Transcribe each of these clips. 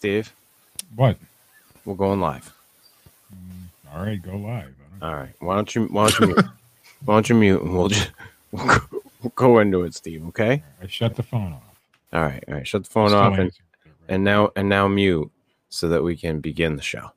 Steve, What? we're going live. Mm, all right, go live. All right. Why don't you why don't you mute? why don't you mute and we'll just we'll go, we'll go into it, Steve, okay? I shut the phone off. All right, all right. Shut the phone Still off and, right? and now and now mute so that we can begin the show.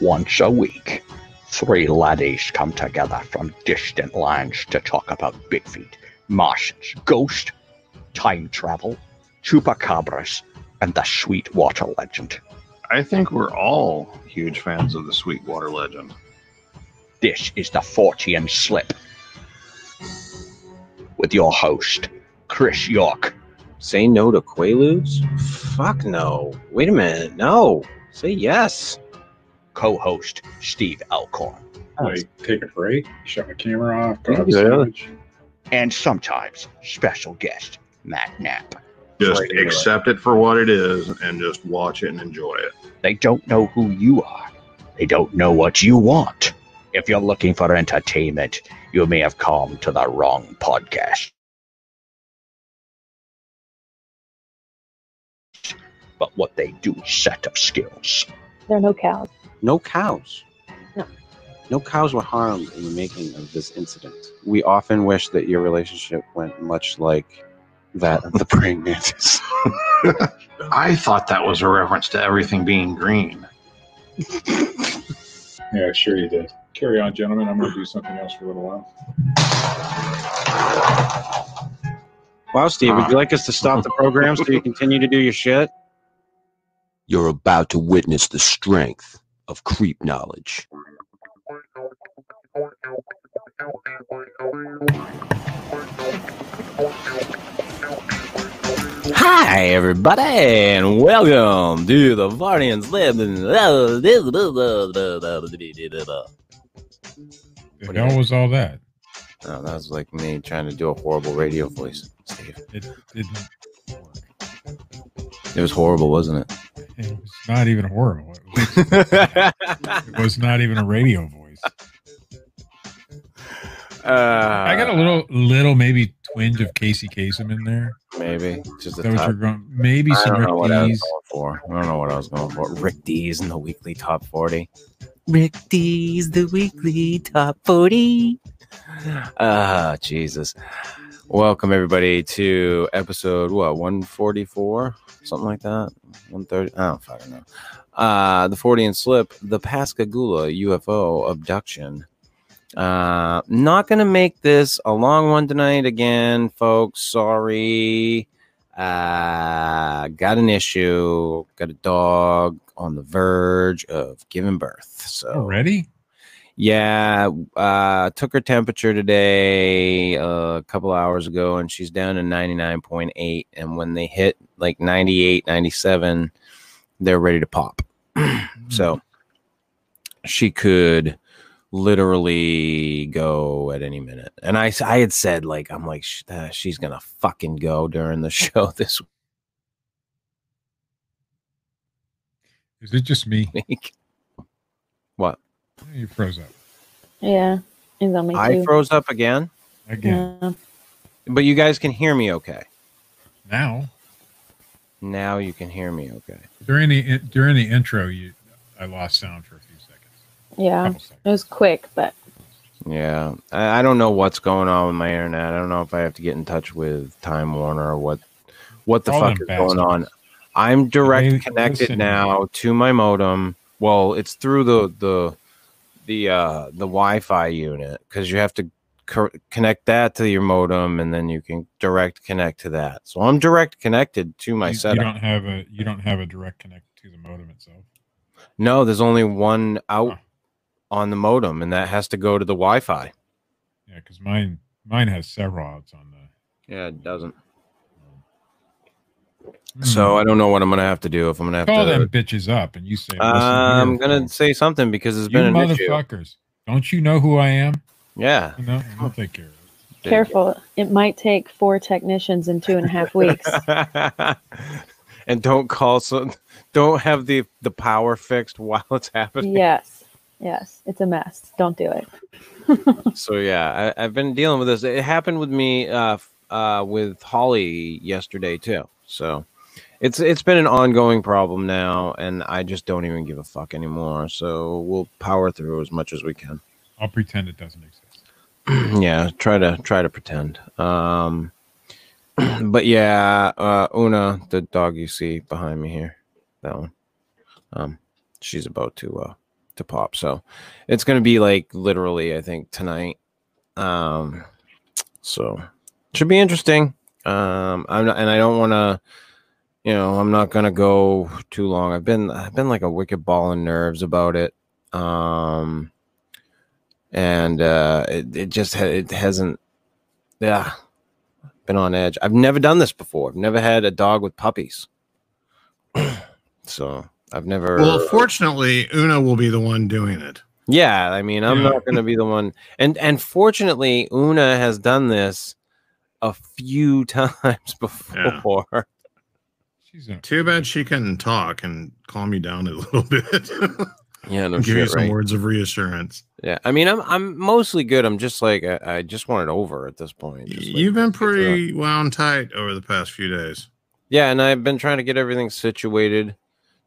Once a week, three laddies come together from distant lands to talk about Bigfeet, Martians, ghosts, time travel, chupacabras, and the Sweetwater legend. I think we're all huge fans of the Sweetwater legend. This is the Fortean Slip. With your host, Chris York. Say no to Quaaludes? Fuck no. Wait a minute. No. Say yes. Co-host Steve Alcorn, Like, take a break, shut my camera off, go have Yeah. sandwich. and sometimes special guest Matt Knapp. Just Right, right. accept it for what it is and just watch it and enjoy it. They don't know who you are. They don't know what you want. If you're looking for entertainment, you may have come to the wrong podcast. But what they do set of skills. There are no cows. No cows. No. No cows were harmed in the making of this incident. We often wish that your relationship went much like that of the praying mantis. I thought that was a reference to everything being green. Yeah, sure you did. Carry on, gentlemen. I'm going to do something else for a little while. Wow, Steve, would you like us to stop the program so you continue to do your shit? You're about to witness the strength of creep knowledge. Hi, everybody, and welcome to the Fortean Slip. The What do hell was all that? Oh, that was like me trying to do a horrible radio voice, Steve. It didn't. It was horrible, wasn't it? It was not even horrible. It was, it was not even a radio voice. uh, I got a little, little maybe twinge of Casey Kasem in there. maybe just a Is that what touch. you're going? Maybe I some don't know what I was Rick going for. I don't know what I was going for. Rick Dees in the weekly top 40. Rick Dees, the weekly top 40. Ah, Jesus. Welcome, everybody, to episode, what, 144? Something like that? 130? I don't fucking know. Uh, the Fortean Slip, the Pascagoula UFO abduction. Uh, not going to make this a long one tonight again, folks. Sorry. Uh, got an issue. Got a dog on the verge of giving birth. So already. Yeah, uh, took her temperature today uh, a couple hours ago, and she's down to 99.8. And when they hit like 98, 97, they're ready to pop. so she could literally go at any minute. And I, I had said, like, I'm like, sh- uh, she's going to fucking go during the show this Is it just me? Week. What? You froze up Yeah, it's on me I too. froze up again, again. Yeah. but you guys can hear me okay. Now Now you can hear me okay. during the during the intro, you I lost sound for a few seconds. yeah, Couple it was quick, but Yeah, I, I don't know what's going on with my internet. I don't know if I have to get in touch with Time Warner or what what the All fuck them is going on. I'm direct connected now to my modem. Well, it's through the the the uh the Wi-Fi unit because you have to co- connect that to your modem and then you can direct connect to that. So I'm direct connected to my you, you don't have a you don't have a direct connect to the modem itself. No, there's only one out Huh. on the modem, and that has to go to the Wi-Fi. Yeah, because mine mine has several outs on the. Yeah, it doesn't. So Hmm. I don't know what I'm gonna have to do if I'm gonna have call to. them bitches up and you say, Listen I'm gonna folks. say something because it's you been an issue. motherfuckers. Don't you know who I am? Yeah. You know, I'll take care of it. careful. It might take four technicians in two and a half weeks. and don't call so don't have the the power fixed while it's happening. Yes. Yes. It's a mess. Don't do it. So yeah, I, I've been dealing with this. It happened with me uh, uh, with Holly yesterday too. So it's it's been an ongoing problem now, and I just don't even give a fuck anymore. So we'll power through as much as we can. I'll pretend it doesn't exist. yeah, try to try to pretend. Um, but yeah, uh, Una, the dog you see behind me here, that one, um, she's about to uh to pop. So it's gonna be like literally, I think tonight. Um, so should be interesting. Um, I'm not, and I don't want to. You know, I'm not gonna go too long. I've been I've been like a wicked ball of nerves about it. Um, and uh, it, it just ha- it hasn't yeah been on edge i've never done this before i've never had a dog with puppies so i've never Well, fortunately, Una will be the one doing it. yeah i mean i'm Yeah. not going to be the one and and fortunately una has done this a few times before She's a, Too bad she can talk and calm you down a little bit. yeah no Give you some right? words of reassurance. yeah i mean i'm i'm mostly good i'm just like i, I just want it over at this point Just, like, You've been let's get through it. pretty wound tight over the past few days. Yeah, and I've been trying to get everything situated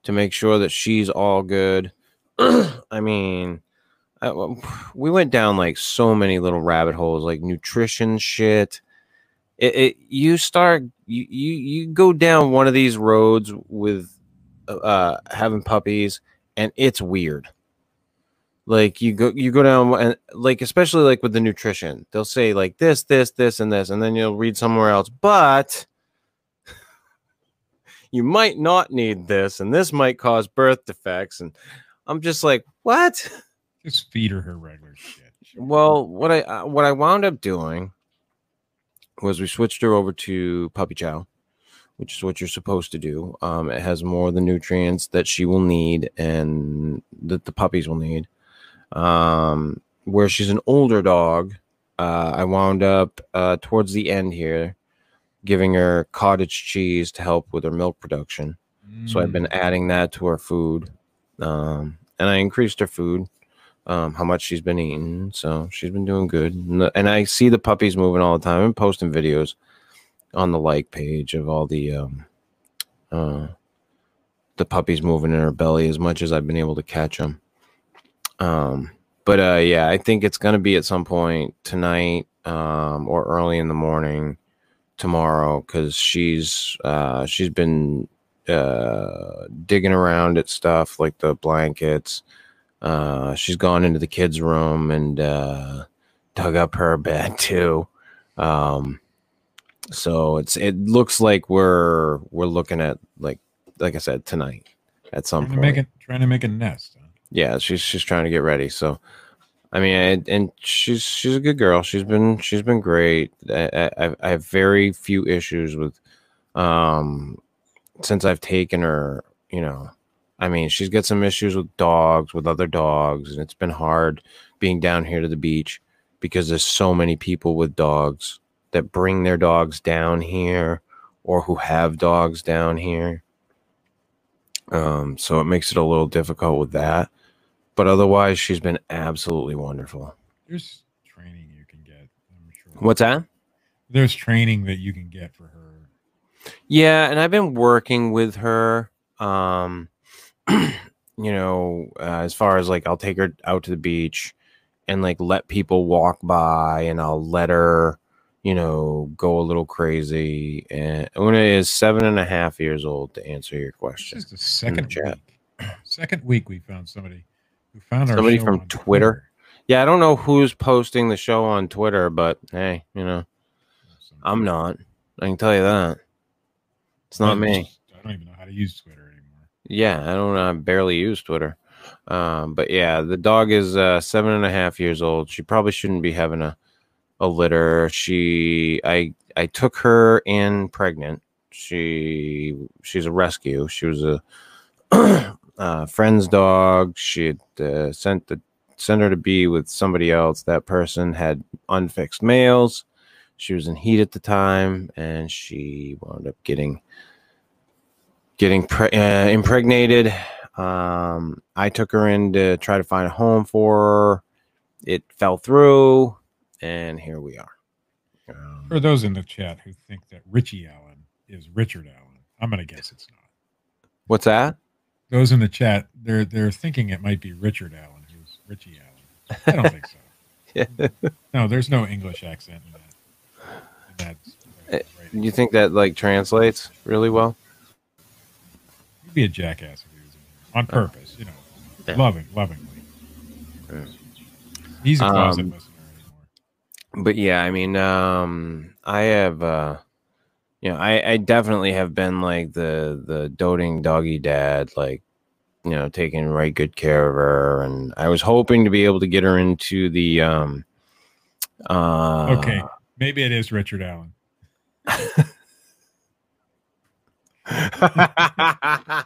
to make sure that she's all good. I mean, I, we went down like so many little rabbit holes, like nutrition shit. It, it you start you, you you go down one of these roads with uh having puppies, and it's weird. Like you go you go down and like especially like with the nutrition, they'll say like this, this, this, and this, and then you'll read somewhere else, but you might not need this and this might cause birth defects and i'm just like what just feed her her regular shit. well what i uh, what i wound up doing was we switched her over to puppy chow which is what you're supposed to do. Um, it has more of the nutrients that she will need and that the puppies will need. Um, where she's an older dog uh, i wound up uh, towards the end here giving her cottage cheese to help with her milk production. So I've been adding that to her food, um, and I increased her food, um, how much she's been eating. So she's been doing good, and, the- and I see the puppies moving all the time. I'm posting videos on the like page of all the um, uh, the puppies moving in her belly as much as I've been able to catch them. Um, but uh, yeah, I think it's gonna be at some point tonight um, or early in the morning tomorrow because she's uh, she's been uh digging around at stuff like the blankets uh she's gone into the kids room and uh dug up her bed too um so it's it looks like we're we're looking at like like i said tonight at some trying to point make it trying to make a nest. huh? yeah she's she's trying to get ready so i mean and, and she's she's a good girl she's been she's been great I, I i have very few issues with um since i've taken her you know i mean she's got some issues with dogs with other dogs and it's been hard being down here to the beach because there's so many people with dogs that bring their dogs down here or who have dogs down here um so it makes it a little difficult with that but otherwise she's been absolutely wonderful There's training you can get. I'm sure. what's that There's training that you can get for her. yeah and i've been working with her um you know uh, as far as like i'll take her out to the beach and like let people walk by and i'll let her you know go a little crazy and una is seven and a half years old to answer your question just the second chat. week. Second week we found somebody who found our Somebody from on Twitter? yeah i don't know who's posting the show on twitter but hey you know i'm not i can tell you that it's not me I don't even know how to use Twitter. Yeah, I don't I barely use Twitter. Um, but yeah, the dog is uh, seven and a half years old. She probably shouldn't be having a, a litter. She I I took her in pregnant. She she's a rescue. She was a uh, friend's dog. She had uh, sent the sent her to be with somebody else. That person had unfixed males. She was in heat at the time, and she wound up getting getting pre- uh, impregnated. Um, I took her in to try to find a home for her. It fell through, and here we are. Um, For those in the chat who think that Richie Allen is Richard Allen, I'm going to guess it's not. what's that? Those in the chat, they're they're thinking it might be Richard Allen, who's Richie Allen. I don't think so. Yeah. No, there's no English accent in that. In that Eh, You think that like translates really well? He'd be a jackass if he was in here on purpose, you know, Yeah. loving, lovingly. Yeah. He's a closet Um, listener anymore. but yeah, I mean, um, I have, uh, you know, I, I definitely have been like the the doting doggy dad, like, you know, taking right good care of her, and I was hoping to be able to get her into the, um, uh, Okay, maybe it is Richard Allen.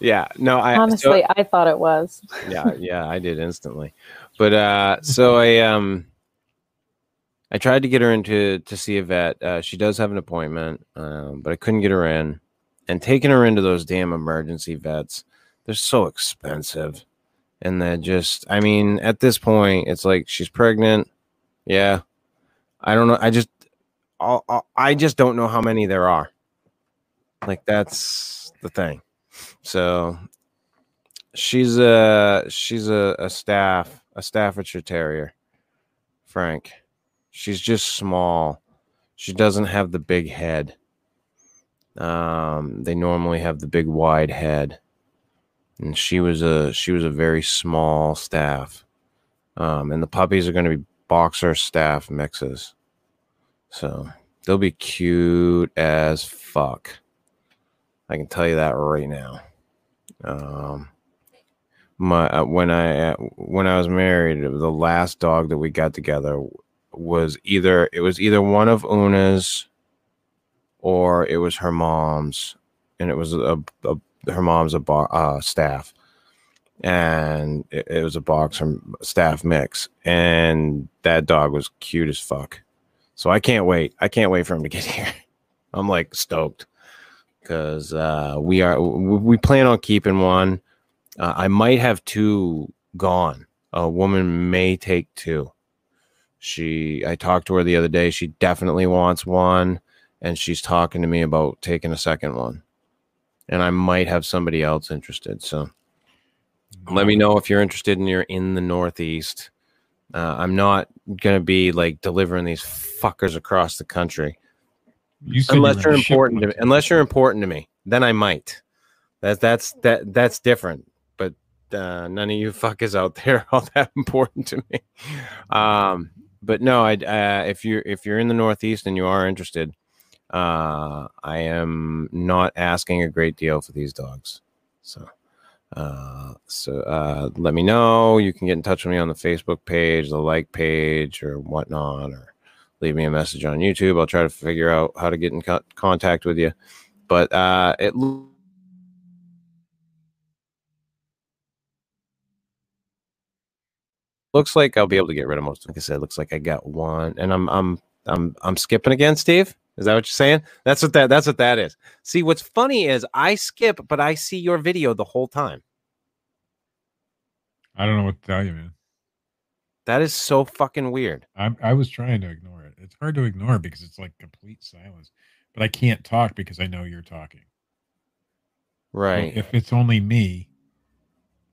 yeah, no, I so- Honestly, I thought it was. yeah, yeah, I did instantly. But uh so I um I tried to get her into to see a vet. Uh, she does have an appointment, um, but I couldn't get her in. And taking her into those damn emergency vets, they're so expensive. And they're just, I mean, at this point, it's like she's pregnant. Yeah. I don't know. I just, I'll, I'll, I just don't know how many there are. Like, that's the thing. So she's a she's a, a staff a Staffordshire Terrier, Frank. She's just small. She doesn't have the big head. Um, they normally have the big wide head, and she was a she was a very small staff. Um, and the puppies are going to be boxer staff mixes, so they'll be cute as fuck. I can tell you that right now. Um, my uh, when I uh, when I was married, the last dog that we got together was either it was either one of Una's or it was her mom's, and it was a, a her mom's a uh, staff, and it, it was a boxer staff mix, and that dog was cute as fuck. So I can't wait. I can't wait for him to get here. I'm like stoked because uh, we are we plan on keeping one. Uh, I might have two gone. A woman may take two. She, I talked to her the other day. She definitely wants one, and she's talking to me about taking a second one. And I might have somebody else interested. So let me know if you're interested and you're in the Northeast. Uh, I'm not gonna be like delivering these fuckers across the country You unless you're important to me. Unless you're important to me, then I might. That's that's that that's different. But uh, none of you fuckers out there are all that important to me. Um, but no, I uh, if you're if you're in the Northeast and you are interested, uh, I am not asking a great deal for these dogs. So. Uh, so uh, let me know. You can get in touch with me on the Facebook page, the like page, or whatnot, or leave me a message on YouTube. I'll try to figure out how to get in co- contact with you. But uh, it lo- looks like I'll be able to get rid of most. Like I said, looks like I got one, and I'm I'm I'm I'm skipping again, Steve. Is that what you're saying? That's what that that's what that is. See, what's funny is I skip, but I see your video the whole time. I don't know what to tell you, man. That is so fucking weird. I'm, I was trying to ignore it. It's hard to ignore because it's like complete silence. But I can't talk because I know you're talking. So Right. if it's only me,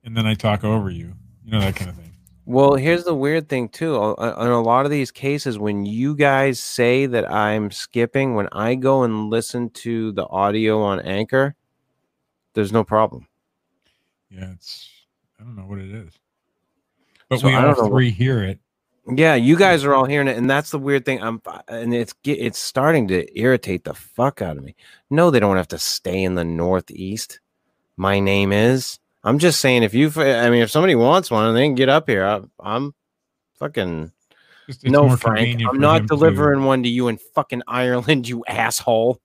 and then I talk over you, you know that kind of thing. Well, here's the weird thing too. In a lot of these cases, when you guys say that I'm skipping, when I go and listen to the audio on Anchor, there's no problem. Yeah, it's I don't know what it is, but So we all three hear it. Yeah, you guys are all hearing it, and that's the weird thing. I'm, and it's it's starting to irritate the fuck out of me. No, they don't have to stay in the Northeast. My name is. I'm just saying, if you, I mean, if somebody wants one and they can get up here, I, I'm fucking. Just, it's no, Frank, I'm not to- delivering one to you in fucking Ireland, you asshole.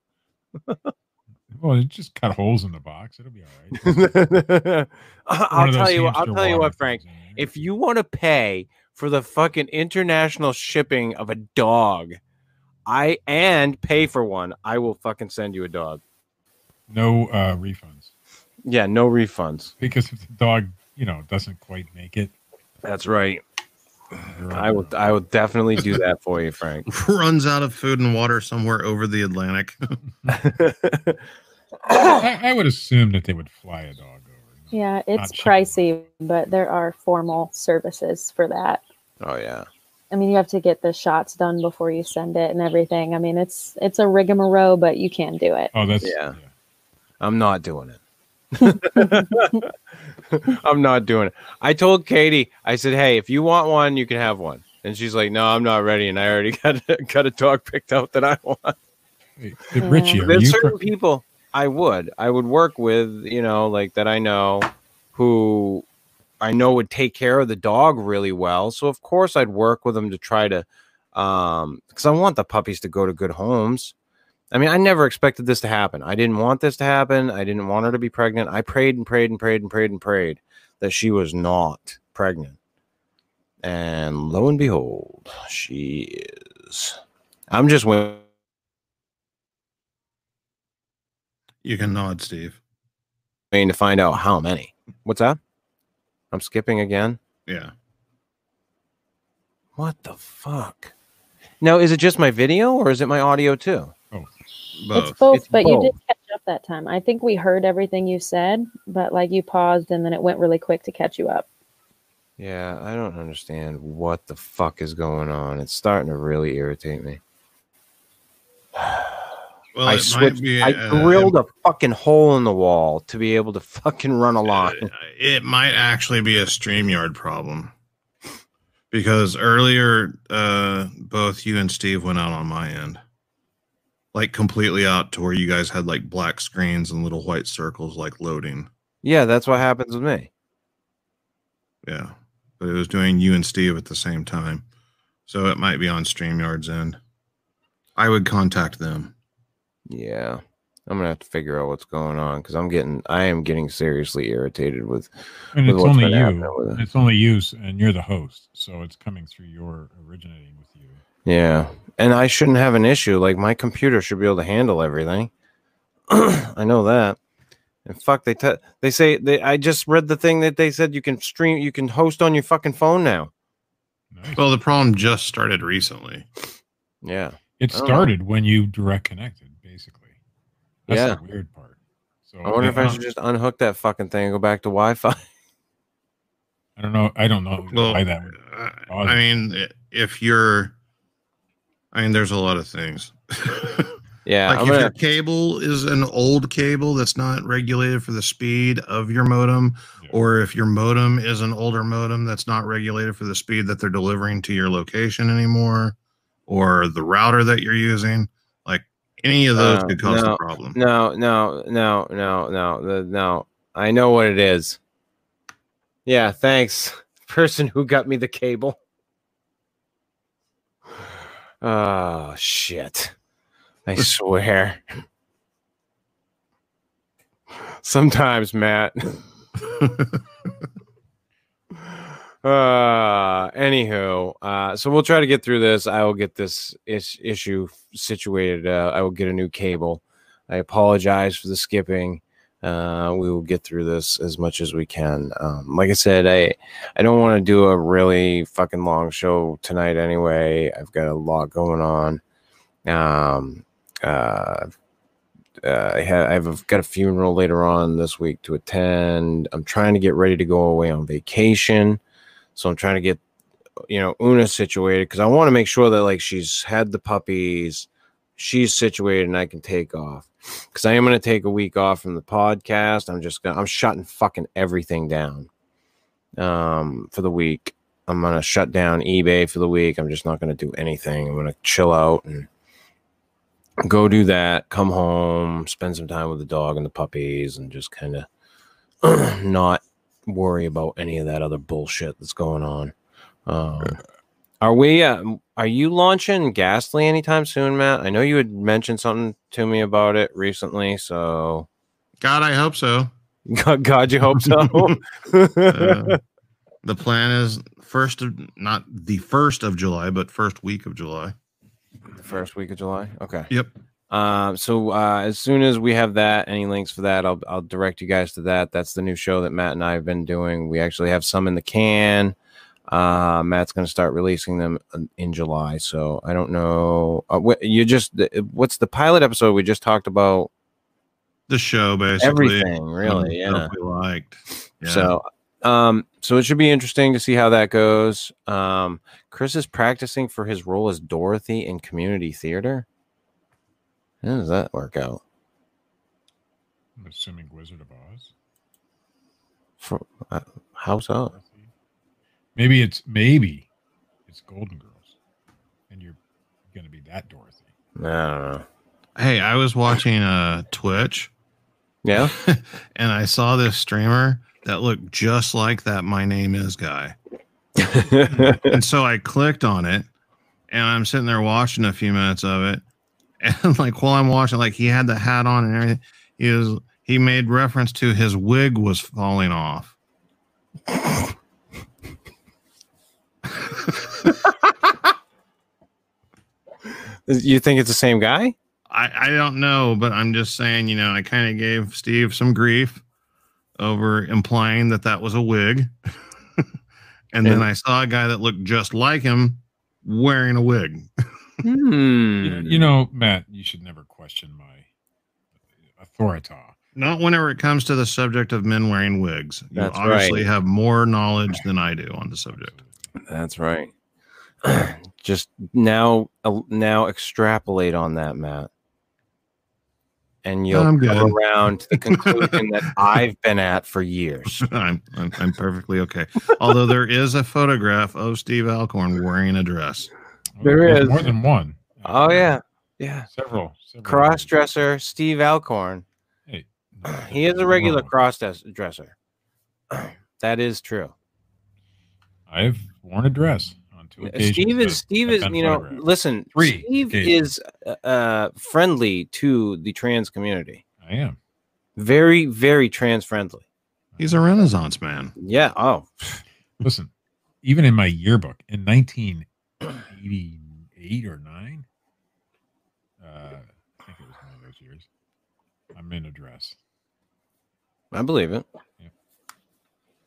well, just cut holes in the box. It'll be all right. I'll One I'll of those tell you. what- I'll tell you what, Frank. things. If you want to pay for the fucking international shipping of a dog, I and pay for one, I will fucking send you a dog. No uh, refunds Yeah, no refunds. because if the dog, you know, doesn't quite make it, That's right. I will. I will definitely do that for you, Frank. Runs out of food and water somewhere over the Atlantic. I, I would assume that they would fly a dog over. no? Yeah, it's cheap. pricey, but there are formal services for that. oh yeah. I mean, you have to get the shots done before you send it and everything. I mean, it's it's a rigmarole, but you can do it. Oh, that's Yeah. I'm not doing it. I'm not doing it. I told Katie, I said, "Hey, if you want one, you can have one." And she's like, "No, I'm not ready." And I already got got a dog picked out that I want. Hey, hey, Richie, are There's you certain pro- people I would I would work with, you know, like that I know who I know would take care of the dog really well. So of course I'd work with them to try to um because I want the puppies to go to good homes. I mean, I never expected this to happen. I didn't want this to happen. I didn't want her to be pregnant. I prayed and prayed and prayed and prayed and prayed that she was not pregnant. And lo and behold, she is. I'm just waiting. You can nod, Steve. I waiting to find out how many. What's that? I'm skipping again. Yeah. What the fuck? Now, is it just my video or is it my audio too? Oh. Both. It's both, It's but you did catch up that time. I think we heard everything you said, but like you paused and then it went really quick to catch you up. Yeah, I don't understand what the fuck is going on. It's starting to really irritate me. Well, I switched. be, I uh, drilled a fucking hole in the wall to be able to fucking run a Uh, line. it might actually be a StreamYard problem. Because earlier, uh, both you and Steve went out on my end. Like completely out to where you guys had like black screens and little white circles like loading. Yeah, that's what happens with me. Yeah. But it was doing you and Steve at the same time. So it might be on StreamYard's end. I would contact them. Yeah, I'm gonna have to figure out what's going on because I'm getting, I am getting seriously irritated with and with it's what's only you. with it. It's only you, and you're the host, so it's coming through your originating with you. Yeah. And I shouldn't have an issue. Like my computer should be able to handle everything. I know that. And fuck, they te- they say they. I just read the thing that they said you can stream, you can host on your fucking phone now. Nice. Well, the problem just started recently. Yeah. it I don't know. started when you direct connected, basically. That's Yeah. the weird part. So I wonder if I should just unhook that fucking thing and go back to Wi-Fi. I don't know. I don't know Well, why that would. I mean, if you're, I mean, there's a lot of things. Yeah, like I'm if gonna. your cable is an old cable that's not regulated for the speed of your modem, Yeah. or if your modem is an older modem that's not regulated for the speed that they're delivering to your location anymore, or the router that you're using, like any of those Uh, could cause no, the problem. No, no, no, no, no, no. I know what it is. Yeah, thanks, person who got me the cable. Oh shit! I swear. Sometimes, Matt. Uh, anywho, uh, so we'll try to get through this. I will get this is- issue situated. Uh, I will get a new cable. I apologize for the skipping. Uh, we will get through this as much as we can. Um, like I said, I I don't want to do a really fucking long show tonight. Anyway, I've got a lot going on. Um, uh, uh, I have I've got a funeral later on this week to attend. I'm trying to get ready to go away on vacation, so I'm trying to get you know Una situated because I want to make sure that like she's had the puppies, she's situated, and I can take off. Because I am going to take a week off from the podcast. I'm just gonna I'm shutting fucking everything down um, for the week. I'm gonna shut down eBay for the week. I'm just not gonna do anything. I'm gonna chill out and go do that. Come home, spend some time with the dog and the puppies, and just kind of not worry about any of that other bullshit that's going on. Um, are we? Uh, are you launching Ghastly anytime soon, Matt? I know you had mentioned something to me about it recently. So, God, I hope so. God, God you hope so. Uh, the plan is first of not the first of July, but first week of July. the first week of July. Okay. Yep. Um, so uh, as soon as we have that, any links for that, I'll I'll direct you guys to that. That's the new show that Matt and I have been doing. We actually have some in the can. Uh, Matt's going to start releasing them in- July. So I don't know. Uh, what you just what's the pilot episode we just talked about? The show basically Everything, really. Yeah. we liked. Yeah. So, um, so it should be interesting to see how that goes. Um, Chris is practicing for his role as Dorothy in community theater. How does that work out? I'm assuming Wizard of Oz. For uh, how so? Maybe it's maybe it's Golden Girls, and you're gonna be that Dorothy. No. hey, I was watching uh Twitch Yeah. and I saw this streamer that looked just like that my name is guy. and so I clicked on it and I'm sitting there watching a few minutes of it. And like while I'm watching, like he had the hat on and everything, he was he made reference to his wig was falling off. you think it's the same guy? I, I don't know, but I'm just saying, you know, I kind of gave Steve some grief over implying that that was a wig. and then I saw a guy that looked just like him wearing a wig. Hmm. You, you know, Matt, you should never question my authority. Not whenever it comes to the subject of men wearing wigs. You That's obviously right. have more knowledge than I do on the subject. That's right. Just now, uh, now extrapolate on that, Matt, and you'll I'm come good. around to the conclusion that I've been at for years. I'm, I'm I'm perfectly okay. Although there is a photograph of Steve Alcorn wearing a dress. There There's is. more than one. Oh yeah, yeah. several. several Cross dresser Steve Alcorn. Hey, He is a regular Whoa. cross dresser. That is true. I've worn a dress on two occasions. Steve that is Steve is you know photographed. listen. Three Steve occasions. is uh, uh, friendly to the trans community. I am. Very very trans friendly. He's a Renaissance man. Yeah. Oh, Listen, even in my yearbook in 1988 or nine, uh, I think it was one of those years. I'm in a dress. I believe it. Yeah.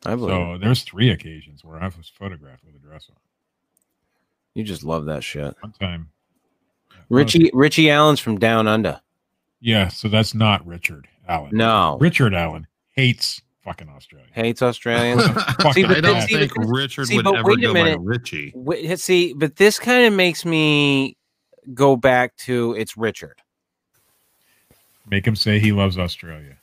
I believe it. So there's three occasions where I was photographed with a dress on. You just love that shit. One time, Richie Richie Allen's from Down Under. yeah. So that's not Richard Allen. No, Richard Allen hates fucking Australia. hates Australians. Fuck See, but I don't see, think but Richard see, would ever go minute. by Richie. Wait, uh, see, but this kind of makes me go back to it's Richard. Make him say he loves Australia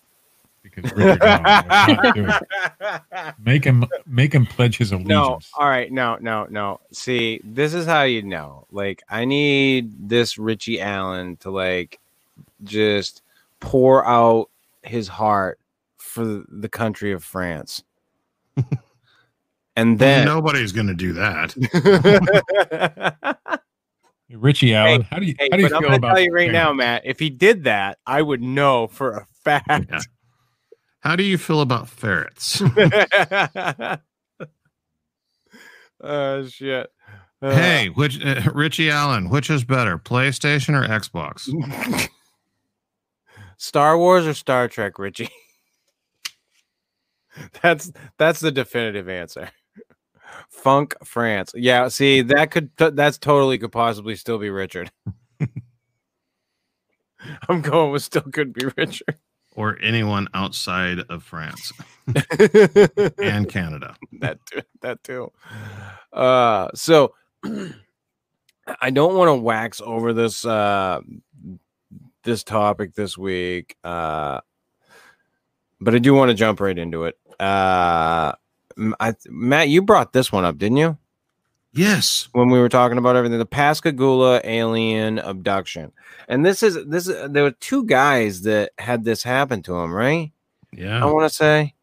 because Richard Allen will not do it. Make him make him pledge his allegiance. No, allegiance. all right, no, no, no. See, this is how you know. Like, I need this Richie Allen to like just pour out his heart for the country of France, and then Nobody's going to do that. Richie Allen, how do you Hey, how do you but I'm feel gonna about tell you right now. Matt. If he did that, I would know for a fact. Yeah. How do you feel about ferrets? oh shit! Uh, hey, which uh, Richie Allen, which is better, PlayStation or Xbox? Star Wars or Star Trek, Richie? that's that's the definitive answer. Funk France. Yeah, see, that could that's totally could possibly still be Richard. I'm going with still could be Richard. Or anyone outside of France and Canada? That too, that too. Uh so I don't want to wax over this uh this topic this week. Uh but I do want to jump right into it. Uh I, Matt, you brought this one up, didn't you? Yes. When we were talking about everything, the Pascagoula alien abduction, and this is this. Is, there were two guys that had this happen to them, right? Yeah. I want to say,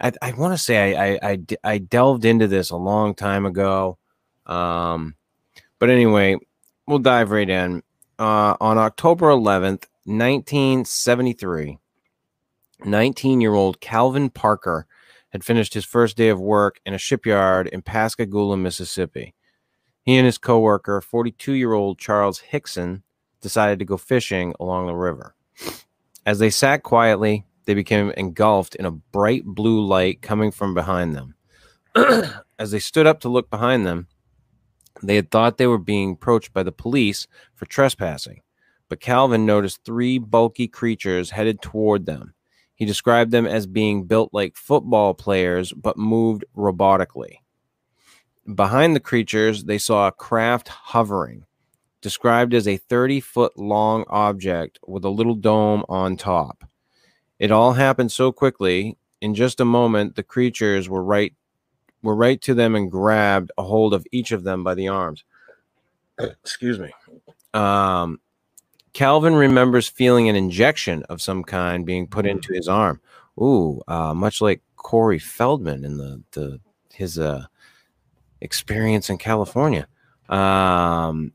I, I want to say I I I delved into this a long time ago, um, but anyway, we'll dive right in. Uh, on October 11th, 1973, 19 year old Calvin Parker had finished his first day of work in a shipyard in Pascagoula, Mississippi. He and his coworker, 42 year old Charles Hickson, decided to go fishing along the river. As they sat quietly, they became engulfed in a bright blue light coming from behind them. As they stood up to look behind them, they had thought they were being approached by the police for trespassing, but Calvin noticed three bulky creatures headed toward them. He described them as being built like football players but moved robotically. Behind the creatures, they saw a craft hovering, described as a 30 foot long object with a little dome on top. It all happened so quickly. In just a moment, the creatures were right were right to them and grabbed a hold of each of them by the arms. Excuse me. Um, Calvin remembers feeling an injection of some kind being put into his arm. Ooh, uh, much like Corey Feldman in the the his uh, experience in California, um,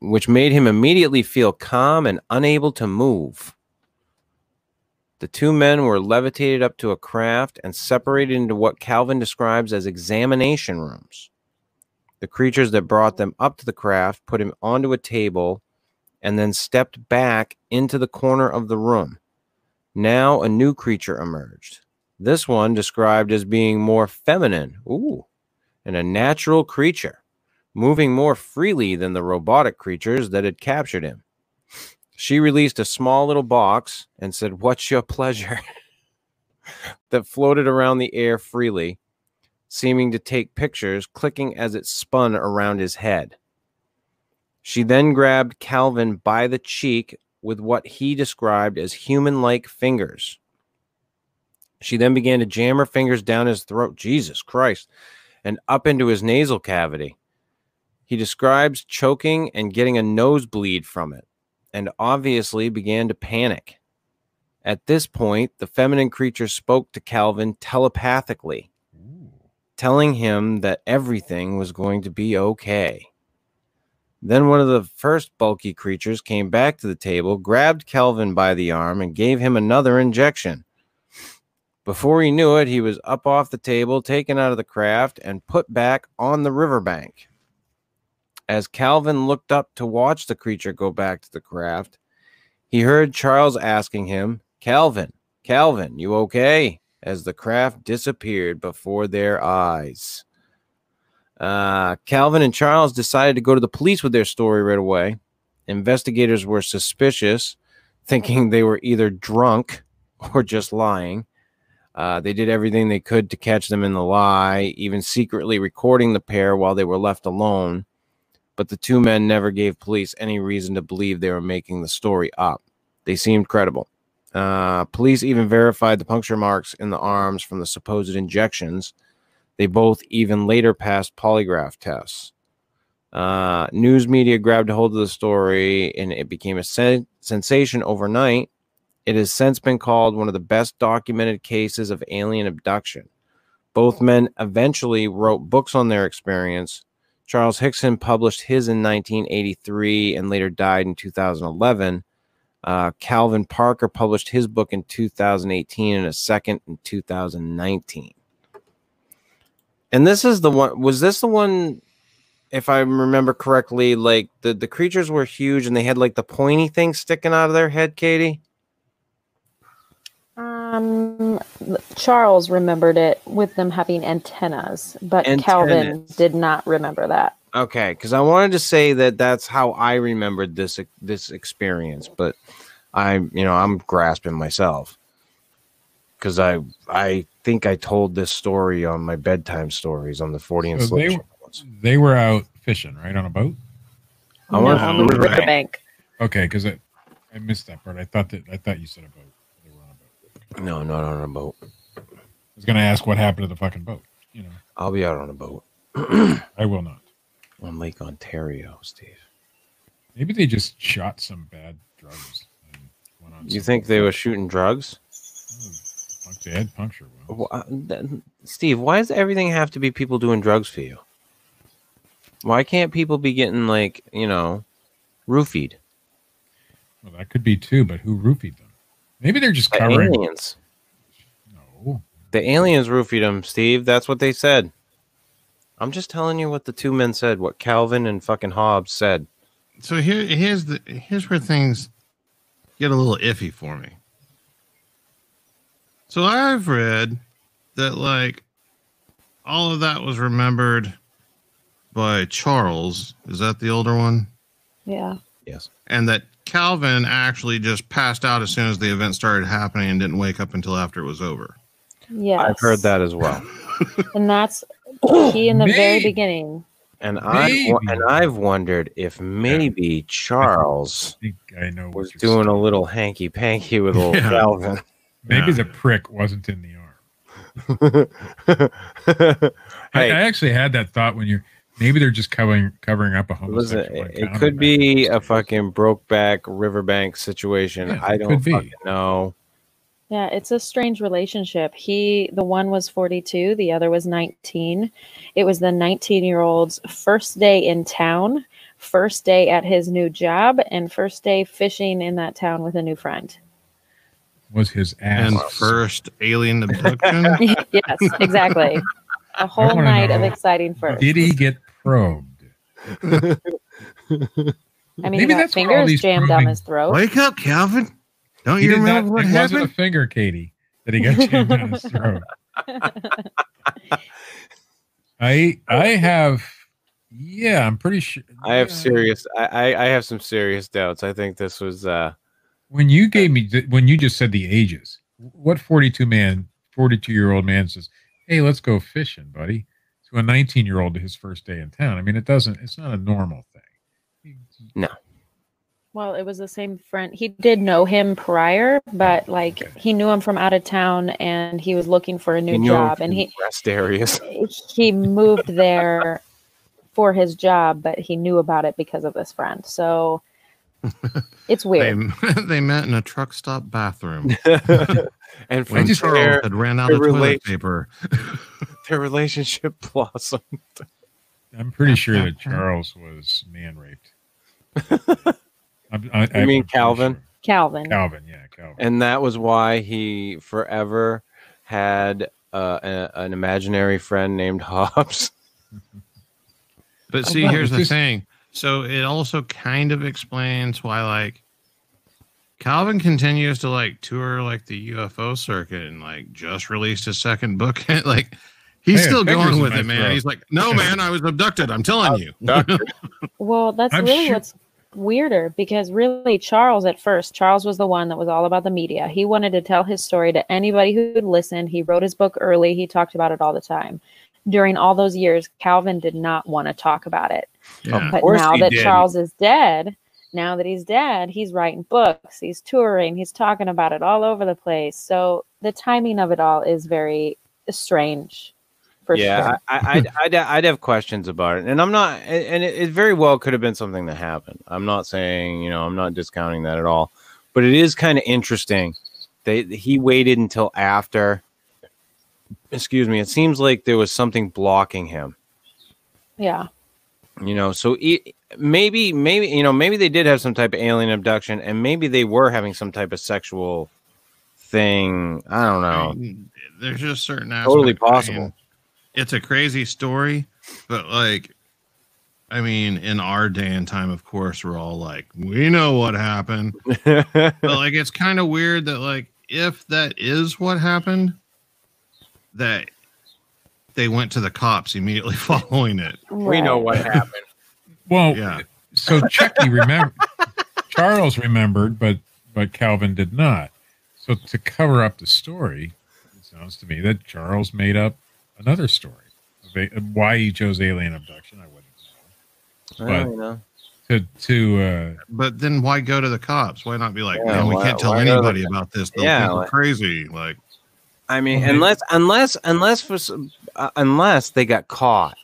which made him immediately feel calm and unable to move. The two men were levitated up to a craft and separated into what Calvin describes as examination rooms. The creatures that brought them up to the craft put him onto a table and then stepped back into the corner of the room. Now a new creature emerged. This one described as being more feminine, ooh, and a natural creature, moving more freely than the robotic creatures that had captured him. She released a small little box and said, What's your pleasure? that floated around the air freely, seeming to take pictures, clicking as it spun around his head. She then grabbed Calvin by the cheek with what he described as human like fingers. She then began to jam her fingers down his throat, Jesus Christ, and up into his nasal cavity. He describes choking and getting a nosebleed from it and obviously began to panic. At this point, the feminine creature spoke to Calvin telepathically, telling him that everything was going to be okay. Then one of the first bulky creatures came back to the table, grabbed Calvin by the arm, and gave him another injection. Before he knew it, he was up off the table, taken out of the craft, and put back on the riverbank. As Calvin looked up to watch the creature go back to the craft, he heard Charles asking him, Calvin, Calvin, you okay? As the craft disappeared before their eyes. Uh, Calvin and Charles decided to go to the police with their story right away. Investigators were suspicious, thinking they were either drunk or just lying. Uh, they did everything they could to catch them in the lie, even secretly recording the pair while they were left alone but the two men never gave police any reason to believe they were making the story up. They seemed credible. Uh, police even verified the puncture marks in the arms from the supposed injections. They both even later passed polygraph tests. Uh, news media grabbed a hold of the story and it became a sen- sensation overnight. It has since been called one of the best documented cases of alien abduction. Both men eventually wrote books on their experience, Charles Hickson published his in 1983 and later died in 2011. Uh, Calvin Parker published his book in 2018 and a second in 2019. And this is the one. Was this the one? If I remember correctly, like the the creatures were huge and they had like the pointy thing sticking out of their head, Katie. Um, Charles remembered it with them having antennas, but Antennas. Calvin did not remember that. Okay, because I wanted to say that that's how I remembered this this experience, but I, you know, I'm grasping myself because I I think I told this story on my bedtime stories on the Fortean So they, were, they were out fishing, right, on a boat. I No, on the Riverbank. riverbank. Okay, because I, I missed that part. I thought that I thought you said a boat. They were on a boat. No, not on a boat. I was gonna ask what happened to the fucking boat. You know, I'll be out on a boat I will not. on Lake Ontario, Steve. Maybe they just shot some bad drugs. And went on You some- think they were shooting drugs? Punk- They had puncture wounds. Uh, then- Steve, why does everything have to be people doing drugs for you? Why can't people be getting like you know, roofied? Well, that could be too, but who roofied them? Maybe they're just The covering. aliens. No, The aliens roofied them, Steve. That's what they said. I'm just telling you what the two men said, what Calvin and fucking Hobbes said. so here here's the here's where things get a little iffy for me. So I've read that like all of that was remembered by Charles. Is that the older one? Yeah. Yes. And that Calvin actually just passed out as soon as the event started happening and didn't wake up until after it was over. Yes. I've heard that as well. And that's oh, he in the very beginning. And I and I've wondered if maybe Charles I think I know was you're doing a little hanky panky with old Yeah. Calvin. Maybe Yeah. the prick wasn't in the arm. I, hey, I actually had that thought when you're maybe they're just covering covering up a listen, homosexual. it, it could be a the fucking Brokeback Riverbank situation. Yeah, I don't fucking know. Yeah, it's a strange relationship. He, the one was 42, the other was 19. It was the 19 year old's first day in town, first day at his new job, and first day fishing in that town with a new friend. 60s. was his ass. And first alien abduction. yes, exactly. A whole wanna night of exciting first. Did he get probed? I mean, Maybe he got that's where all fingers these jammed down his throat. Wake up, Calvin. Don't He you did not, remember what it wasn't a happened? finger, Katie, that he got jammed down his throat. I I have yeah, I'm pretty sure. I have yeah. serious. I, I I have some serious doubts. I think this was. uh When you gave me th- when you just said the ages, what 42 man, 42 year old man says, "Hey, let's go fishing, buddy," to a 19 year old his first day in town. I mean, it doesn't. It's not a normal thing. No. Well, it was the same friend. He did know him prior, but like he knew him from out of town and he was looking for a new you job and he rest areas. he moved there for his job, but he knew about it because of this friend. So it's weird. they met in a truck stop bathroom and from when Charles there, had ran out the of toilet paper. their relationship blossomed. I'm pretty sure that Charles was man raped. I'm, I, You I'm mean Calvin? sure. Calvin. Calvin, yeah, Calvin. and that was why he forever had uh, a, an imaginary friend named Hobbes. But see, here's the thing. So it also kind of explains why, like, Calvin continues to like tour like the UFO circuit and like just released his second book. like, he's Hey, still going with it, man. throat. He's like, no, man, I was abducted. I'm telling you. Well, that's I'm really sure- what's weirder because really Charles at first, Charles was the one that was all about the media. He wanted to tell his story to anybody who would listen. He wrote his book early. He talked about it all the time. During all those years, Calvin did not want to talk about it. Yeah. But now that did. Charles is dead, now that he's dead, he's writing books, he's touring, he's talking about it all over the place. So the timing of it all is very strange. For yeah, sure. I, I, I'd, I'd, I'd have questions about it, and I'm not, and and it, it very well could have been something that happened. I'm not saying, you know, I'm not discounting that at all, but it is kind of interesting. They he waited until after. Excuse me. It seems like there was something blocking him. yeah. You know, so e maybe, maybe you know, maybe they did have some type of alien abduction, and maybe they were having some type of sexual thing. I don't know. I mean, There's just certain Totally possible. it's a crazy story, but like, I mean, in our day and time, of course, we're all like, we know what happened. but like it's kind of weird that like if that is what happened that they went to the cops immediately following it we know what happened. Well, yeah so Chucky remember Charles remembered, but but Calvin did not. So to cover up the story, it sounds to me that Charles made up another story. of a- Why he chose alien abduction, I wouldn't know. Well, you know. To to uh, but then why go to the cops why not be like Yeah, man we why- can't tell why go to anybody the- about this they'll Yeah, think we're like- crazy like I mean, unless unless unless for some, uh, unless they got caught.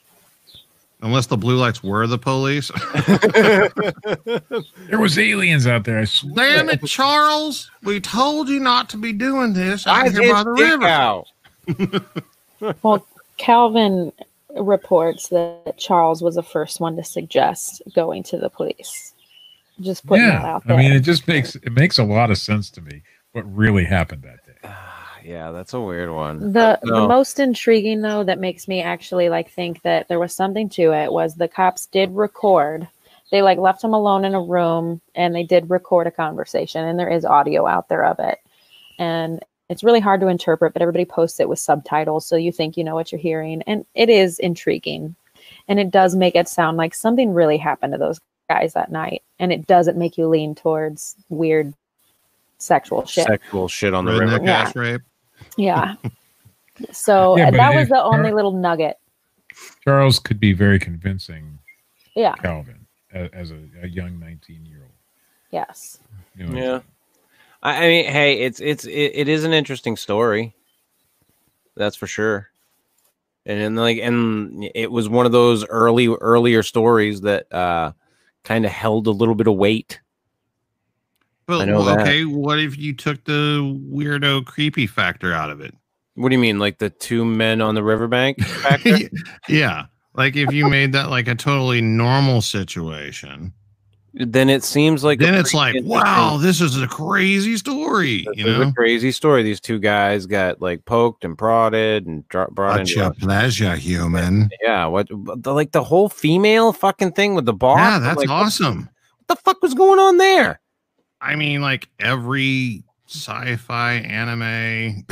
unless the blue lights were the police there was aliens out there. I swear. damn it charles we told you not to be doing this out Eyes here by the river out. Well, Calvin reports that Charles was the first one to suggest going to the police. Just putting that yeah, out there. I mean, it just makes it makes a lot of sense to me what really happened that day. Yeah, that's a weird one. the No. the most intriguing though that makes me actually like think that there was something to it was the cops did record they like left him alone in a room and they did record a conversation and there is audio out there of it and it's really hard to interpret but everybody posts it with subtitles so you think you know what you're hearing and it is intriguing and it does make it sound like something really happened to those guys that night and it doesn't make you lean towards weird sexual shit Sexual shit on the Redneck river. Yeah. rape. Yeah so Yeah, that was if- the only little nugget Charles could be very convincing yeah Calvin as, as a, a young 19 year old. yes You know, Yeah. I, I mean, hey, it's it's it, it is an interesting story. That's for sure. And then like and it was one of those early earlier stories that uh kind of held a little bit of weight. But I know well, that. okay, what if you took the weirdo creepy factor out of it? What do you mean like the two men on the riverbank factor? yeah. Like if you made that like a totally normal situation, then it seems like then it's like, wow, this is a crazy story. This You know, a crazy story. These two guys got like poked and prodded and dro- brought What's into your a- pleasure, human? yeah. What the, like the whole female fucking thing with the bar? Yeah, that's like, what- awesome. What the fuck was going on there? I mean, like every sci-fi anime.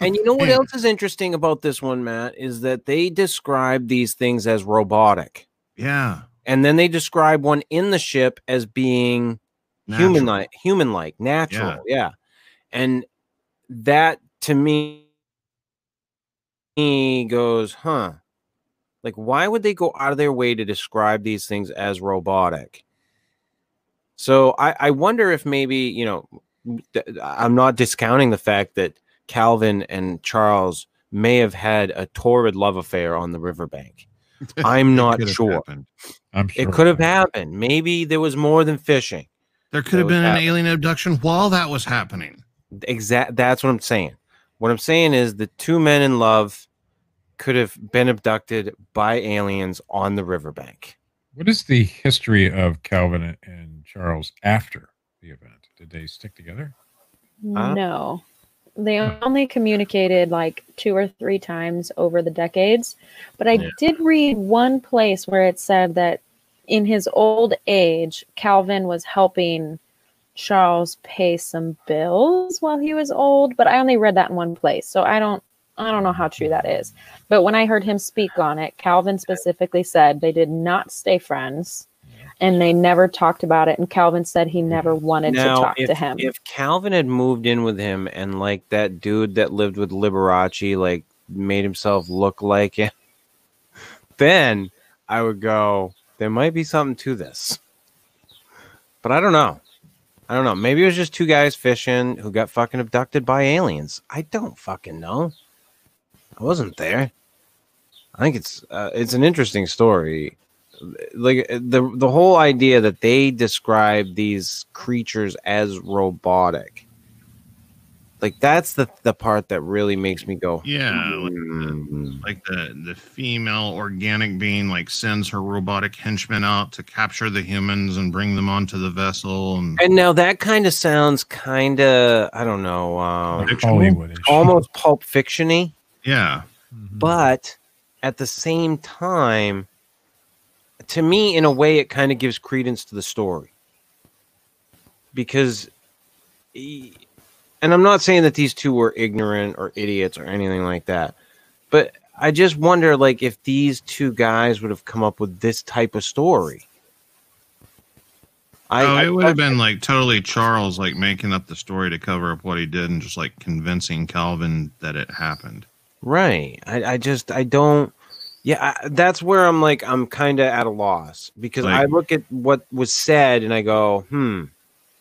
And you know what else is interesting about this one, Matt, is that they describe these things as robotic. Yeah, And then they describe one in the ship as being human like human like, natural. Yeah. And that to me he goes, huh. Like, why would they go out of their way to describe these things as robotic? So I, I wonder if maybe, you know, th- I'm not discounting the fact that Calvin and Charles may have had a torrid love affair on the riverbank. I'm not sure. happened. I'm sure It could have happened. Maybe there was more than fishing. There could have been an happening. alien abduction while that was happening. Exact. That's what I'm saying. What I'm saying is the two men in love could have been abducted by aliens on the riverbank. What is the history of Calvin and Charles after the event? Did they stick together? Uh, no. They only communicated like two or three times over the decades. But I Yeah. did read one place where it said that in his old age, Calvin was helping Charles pay some bills while he was old. But I only read that in one place. So I don't I don't know how true that is. But when I heard him speak on it, Calvin specifically said they did not stay friends and they never talked about it. And Calvin said he never wanted to talk if, to him. if Calvin had moved in with him and like that dude that lived with Liberace, like made himself look like him, then I would go, there might be something to this. But I don't know. I don't know. Maybe it was just two guys fishing who got fucking abducted by aliens. I don't fucking know. I wasn't there. I think it's uh, it's an interesting story. Like the the whole idea that they describe these creatures as robotic. Like that's the the part that really makes me go. Yeah, like the, "Hmm." like the the female organic being like sends her robotic henchmen out to capture the humans and bring them onto the vessel and And now that kind of sounds kind of I don't know, um, Like Hollywood. almost pulp fictiony. Yeah, mm-hmm. but at the same time to me in a way it kind of gives credence to the story. Because and i'm not saying that these two were ignorant or idiots or anything like that but i just wonder like if these two guys would have come up with this type of story. I, oh, I- it would have been like totally Charles like making up the story to cover up what he did and just like convincing Calvin that it happened. Right. I, I just I don't. Yeah, I, that's where I'm like I'm kind of at a loss because I look at what was said and I go, hmm.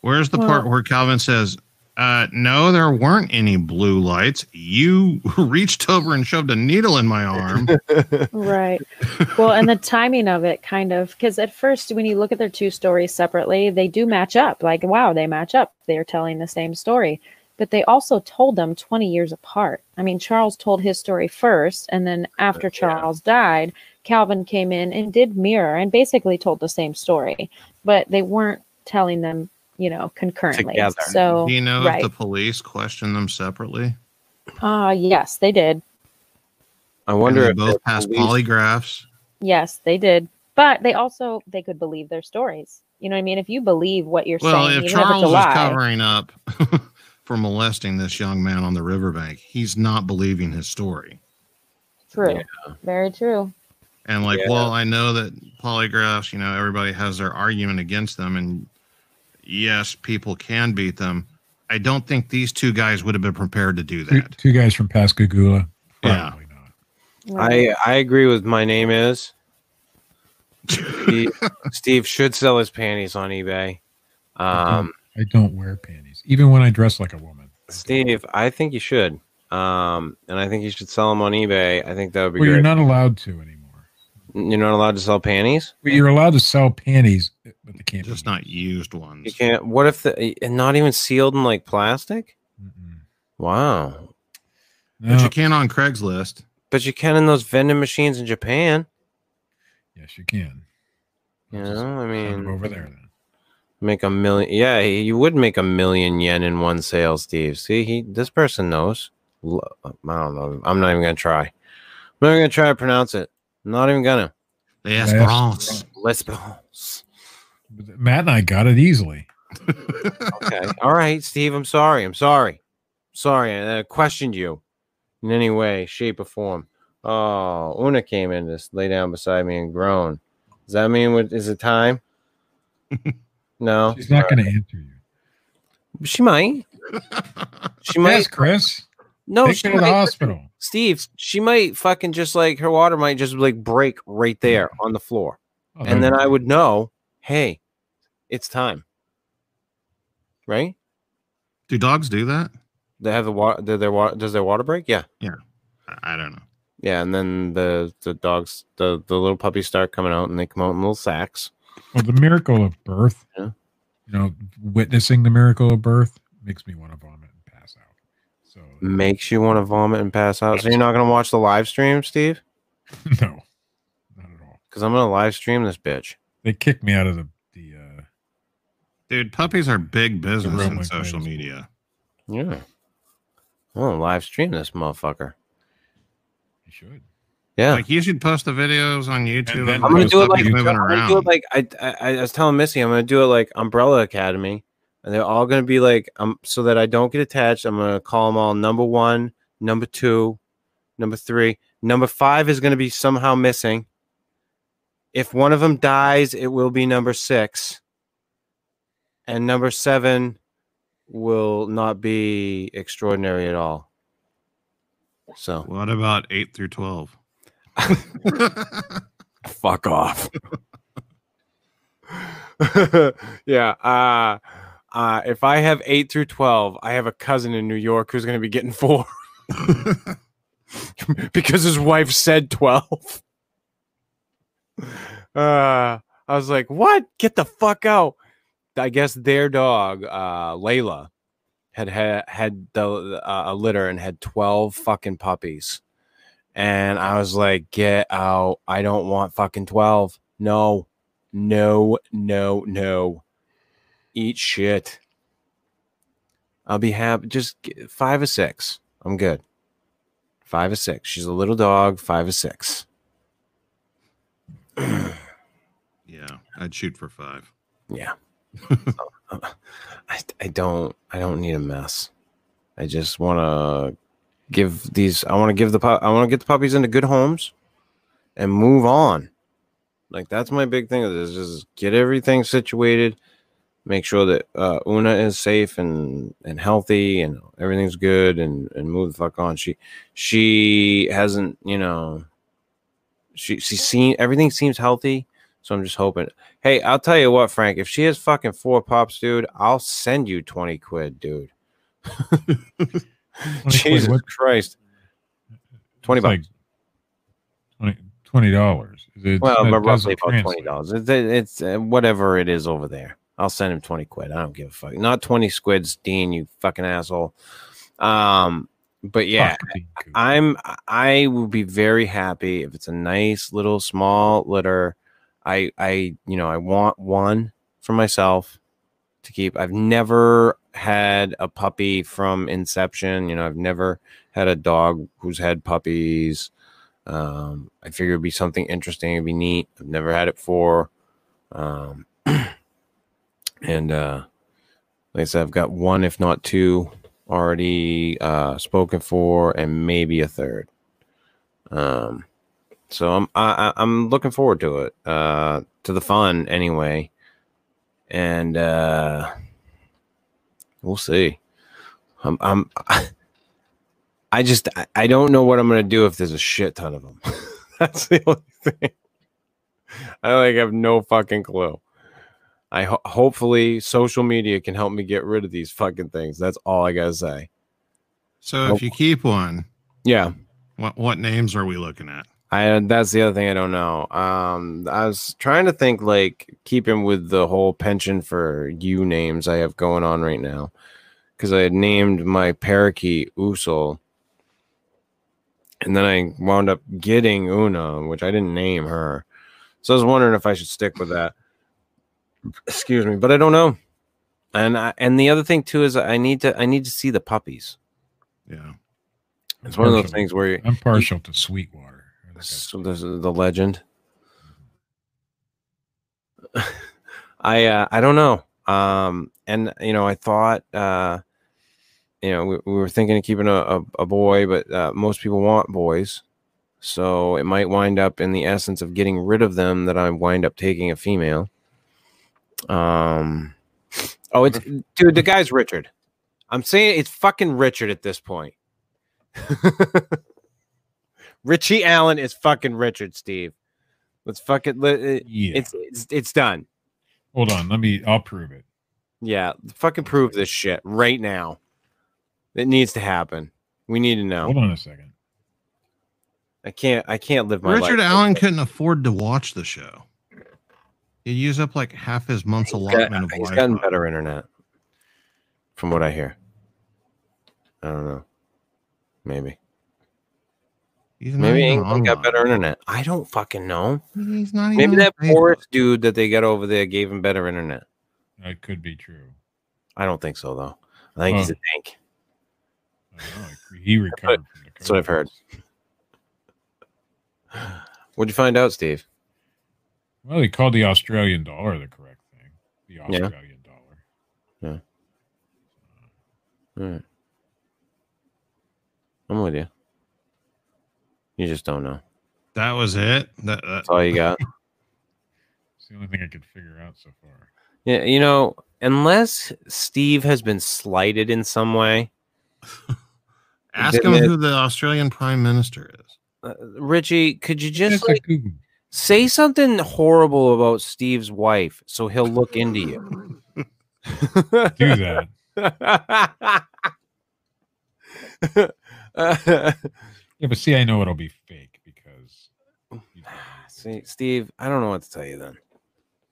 Where's the part where Calvin says, uh, no, there weren't any blue lights. You reached over and shoved a needle in my arm. Right. Well, and the timing of it kind of because at first, when you look at their two stories separately, they do match up. Like, wow, they match up. They're telling the same story. But they also told them 20 years apart. I mean, Charles told his story first, and then after Charles died, Calvin came in and did mirror and basically told the same story, but they weren't telling them, you know, concurrently. Together. So, Do you know right. if the police questioned them separately? uh, yes, they did. I wonder And if both passed police- polygraphs. Yes, they did. But they also they could believe their stories. You know what I mean? If you believe what you're Well, saying, if even if Charles it's a is lie, covering up for molesting this young man on the riverbank, he's not believing his story. true, Yeah. very true. And like, Yeah. well, I know that polygraphs, you know, everybody has their argument against them, and yes, people can beat them. I don't think these two guys would have been prepared to do that. two guys from Pascagoula. Yeah. Probably not. I I agree with my name is. Steve, Steve should sell his panties on eBay. Um, I don't wear panties, even when I dress like a woman. Steve, I think you should. Um, and I think you should sell them on eBay. I think that would be Well, great. you're not allowed to anymore. You're not allowed to sell panties. Well, you're allowed to sell panties, but they can't. Just be not used ones. You can't. What if the and not even sealed in like plastic? Mm-mm. Wow. But you can on Craigslist. But you can in those vending machines in Japan. Yes, you can. You know, I mean, over there then. Make a million. Yeah, you would make a million yen in one sale, Steve. See, he this person knows. I don't know. I'm not even gonna try. I'm not even gonna try to pronounce it. I'm not even gonna. The Yes. Esperance. Lesbos. But Matt and I got it easily. Okay. All right, Steve. I'm sorry. I'm sorry. Sorry. I uh, questioned you in any way, shape, or form. Oh, Una came in to lay down beside me and groan. Does that mean what is it time? No. She's not going to answer you. She might. She might. Yes, Chris. no, Take she her to the hospital. Steve, she might fucking just like her water might just like break right there on the floor. Oh, and then that- I would know, hey, it's time. Right? do dogs do that? They have the water. Their water does their water break? Yeah, Yeah. I don't know. yeah. And then the the dogs, the the little puppies start coming out, and they come out in little sacks. Well, the miracle of birth, Yeah. you know, witnessing the miracle of birth makes me want to vomit and pass out. So, Makes you want to vomit and pass out. So you're not gonna watch the live stream, Steve? no, not at all. Because I'm gonna live stream this bitch. They kicked me out of the, the uh, Dude, puppies are big business Roman in social cranes. media. Yeah. I'm gonna live stream this motherfucker. you should. Yeah. Like you should post the videos on YouTube. then I'm gonna do it like moving I'm gonna around. do it like I, I I was telling Missy I'm gonna do it like Umbrella Academy, and they're all gonna be like um so that I don't get attached. I'm gonna call them all number one, number two, number three, number five is gonna be somehow missing. If one of them dies, it will be number six, and number seven will not be extraordinary at all. So what about eight through twelve? fuck off. yeah. Uh, uh, if I have eight through 12, I have a cousin in New York who's going to be getting four because his wife said 12. Uh, I was like, what? Get the fuck out. I guess their dog, uh, Layla, had had, had the, uh, a litter and had 12 fucking puppies. And I was like, get out. I don't want fucking 12. No, no, no, no. Eat shit. I'll be happy. Just five or six. I'm good. Five or six. She's a little dog. Five or six. yeah, I'd shoot for five. Yeah. I, I don't I don't need a mess. I just want to give these I want to give the pu- I want to get the puppies into good homes and move on. Like that's my big thing is just get everything situated, make sure that uh, Una is safe and and healthy and everything's good and and move the fuck on. She she hasn't, you know, she she's seen everything seems healthy. So I'm just hoping. Hey, I'll tell you what, Frank. If she has fucking four pops dude, I'll send you twenty quid, dude. Jesus? Christ, twenty It's bucks. like 20 dollars. Well, but roughly about twenty dollars. It's, it's uh, whatever it is over there. I'll send him twenty quid. I don't give a fuck. Not twenty squids, Dean. You fucking asshole. Um, but yeah, Fuck, I'm I would be very happy if it's a nice little small litter. I I you know I want one for myself to keep. I've never had a puppy from inception. You know, I've never had a dog who's had puppies. Um, I figured it'd be something interesting. It'd be neat. I've never had it before. Um, and uh, like I said, I've got one, if not two, already uh, spoken for, and maybe a third. Um, so I'm I, I- I'm looking forward to it, uh, to the fun anyway, and uh, we'll see. I'm I'm I just I, don't know what I'm gonna do if there's a shit ton of them. That's the only thing. I like have no fucking clue. I ho- hopefully social media can help me get rid of these fucking things. That's all I gotta say. So if you keep one, Yeah, what what names are we looking at? I that's the other thing I don't know. Um, I was trying to think like keeping with the whole pension for you names I have going on right now, because I had named my parakeet Usul, and then I wound up getting Una, which I didn't name her. So I was wondering if I should stick with that. Excuse me, but I don't know. And I, and the other thing too is I need to I need to see the puppies. Yeah. It's one of those things where you, I'm partial to Sweetwater. I think that's- so there's the legend. I uh, I don't know. Um, and you know, I thought uh, you know we, we were thinking of keeping a, a, a boy, but uh, most people want boys, so it might wind up in the essence of getting rid of them that I wind up taking a female. Um, oh, it's dude. The guy's Richard. I'm saying it's fucking Richard at this point. Richie Allen is fucking Richard, Steve. Let's fucking let it, yeah. it's, it's it's done. Hold on. Let me. I'll prove it. Yeah, fucking prove this shit right now. It needs to happen. We need to know. Hold on a second. I can't. I can't live my Richard life. Allen couldn't afford to watch the show. He used up like half his month's He's, got, allotment of he's Wi-Fi. gotten better internet, from what I hear. I don't know. Maybe. He's not Maybe even England got better internet. I don't fucking know. He's not even Maybe that Facebook. Boris dude that they got over there gave him better internet. That could be true. I don't think so though. I think he's a tank. I don't know. He recovered from the That's what I've heard. What'd you find out, Steve? Well, they called the Australian dollar the correct thing. The Yeah. Australian dollar. Yeah. Uh, All right. I'm with you. You just don't know. That was it. That, that That's all you got. It's the only thing I could figure out so far. yeah, you know, unless Steve has been slighted in some way, ask him it- who the Australian Prime Minister is. uh, Richie, could you just Just like like say something horrible about Steve's wife so he'll look into you? Do that. Yeah, but see, I know it'll be fake because. Oh. you know, See, Steve, I don't know what to tell you then.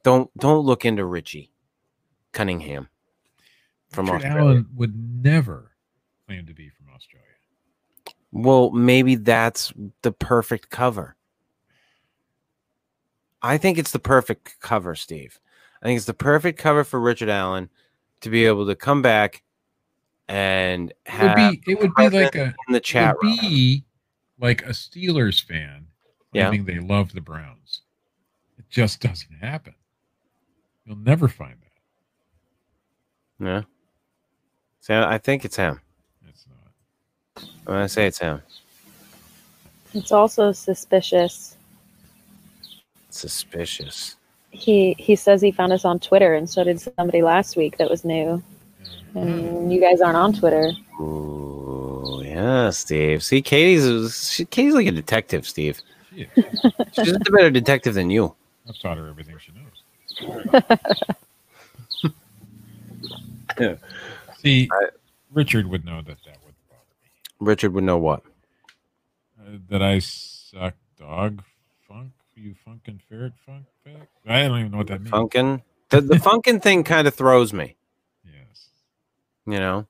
Don't don't look into Richie Cunningham from Richard Australia. Allen would never claim to be from Australia. Well, maybe that's the perfect cover. I think it's the perfect cover, Steve. I think it's the perfect cover for Richard Allen to be able to come back and It have would be. It would be like a. in the It chat be like a Steelers fan. Yeah. claiming they love the Browns. It just doesn't happen. You'll never find that. Yeah. See, I I think it's him. It's not. I'm gonna say it's him. It's also suspicious. Suspicious. He he says he found us on Twitter, and so did somebody last week that was new. And you guys aren't on Twitter. Ooh, yeah, Steve. See, Katie's she, Katie's like a detective, Steve. She. She's a better detective than you. I've taught her everything she knows. See, I- Richard would know that that would bother me. Richard would know what. Uh, that I suck dog funk. You funkin' ferret funk back. I don't even know what that means. Funkin. The the funkin thing kind of throws me. Yes. You know.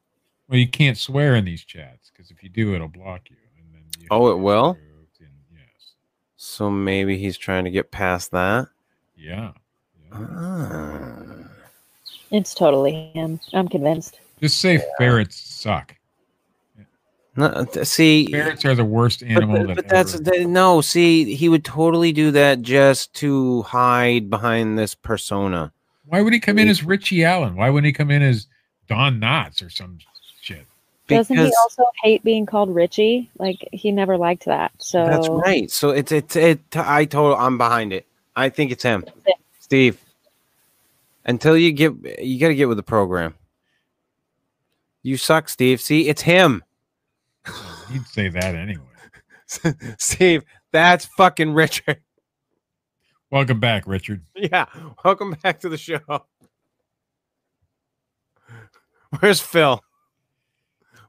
Well, you can't swear in these chats because if you do, it'll block you. And then you Oh, it will? and- yes. So maybe he's trying to get past that. Yeah. yeah. Ah. It's totally him. I'm convinced. Just say ferrets suck. No, th- see, Ferrets are the worst animal but- that but that's ever- that, no. See, he would totally do that just to hide behind this persona. Why would he come in as Richie Allen? Why wouldn't he come in as Don Knotts or some shit? Doesn't he also hate being called Richie? Like he never liked that. So that's right. So it's it's it. I told I'm behind it. I think it's him, it. Steve. Until you get, you got to get with the program. You suck, Steve. See, it's him. He'd say that anyway. Steve, that's fucking Richard. Welcome back, Richard. Yeah. Welcome back to the show. Where's Phil?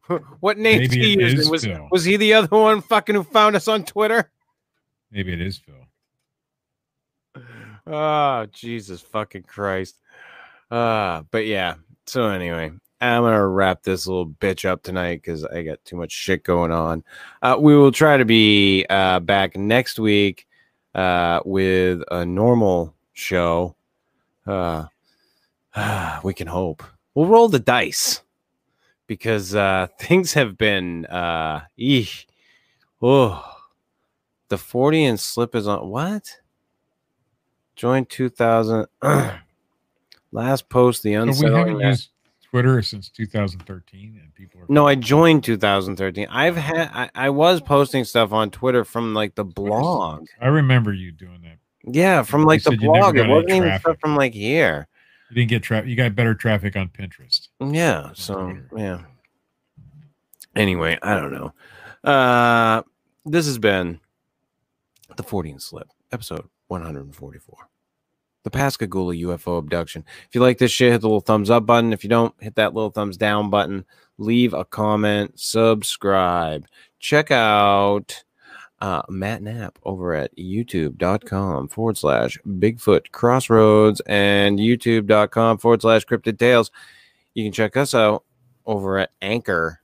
What name Maybe he using? Was, Phil. was he the other one fucking who found us on Twitter? Maybe it is Phil. Oh, Jesus fucking Christ. Uh, but yeah. So anyway, I'm gonna wrap this little bitch up tonight because I got too much shit going on. Uh, we will try to be uh, back next week uh, with a normal show. Uh, we can hope. We'll roll the dice because uh, things have been uh, eesh. Oh, the Fortean Slip is on what? Join 2000. Last post, the So we haven't used Twitter since 2013, and people are no, I joined 2013. I've had I, I was posting stuff on Twitter from like the blog. I remember you doing that. Yeah, from like the you blog. It wasn't even stuff from like here. You didn't get traffic. You got better traffic on Pinterest. Yeah. So yeah. Anyway, I don't know. Uh this has been the Fortean Slip, episode 144. The Pascagoula UFO abduction. If you like this shit, hit the little thumbs up button. If you don't, hit that little thumbs down button. Leave a comment, subscribe. Check out uh, Matt Knapp over at youtube.com forward slash Bigfoot Crossroads and youtube.com forward slash Cryptid Tales. You can check us out over at anchor.fm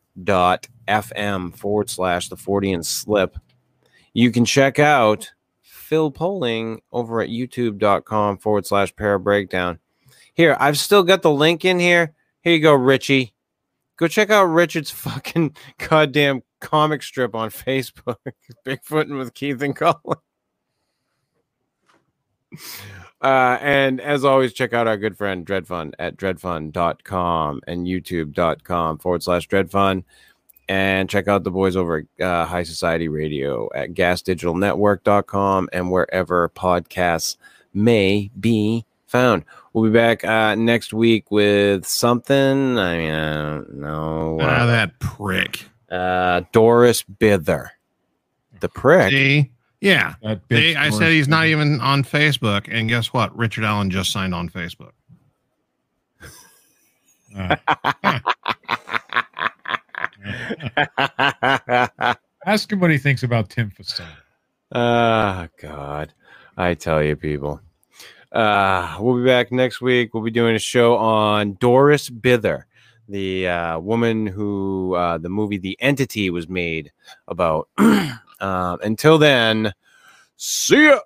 forward slash the Fortean Slip. You can check out Phil Polling over at youtube.com forward slash para breakdown. Here, I've still got the link in here. Here you go, Richie. Go check out Richard's fucking goddamn comic strip on Facebook. Bigfooting with Keith and Colin. Uh, and as always, check out our good friend Dred Funn at dredfunn.com and youtube.com forward slash dredfunn. And check out the boys over at uh, High Society Radio at gasdigitalnetwork.com and wherever podcasts may be found. We'll be back uh, next week with something. I mean, I don't know. Ah, that prick. Uh, Doris Bither. The prick. See? Yeah. That See, bitch I said he's not even on Facebook. And guess what? Richard Allen just signed on Facebook. Uh, ask him what he thinks about Tim Fasone. Ah, God. I tell you, people. Uh, we'll be back next week. We'll be doing a show on Doris Bither, the uh, woman who uh, the movie The Entity was made about. uh, until then, see ya.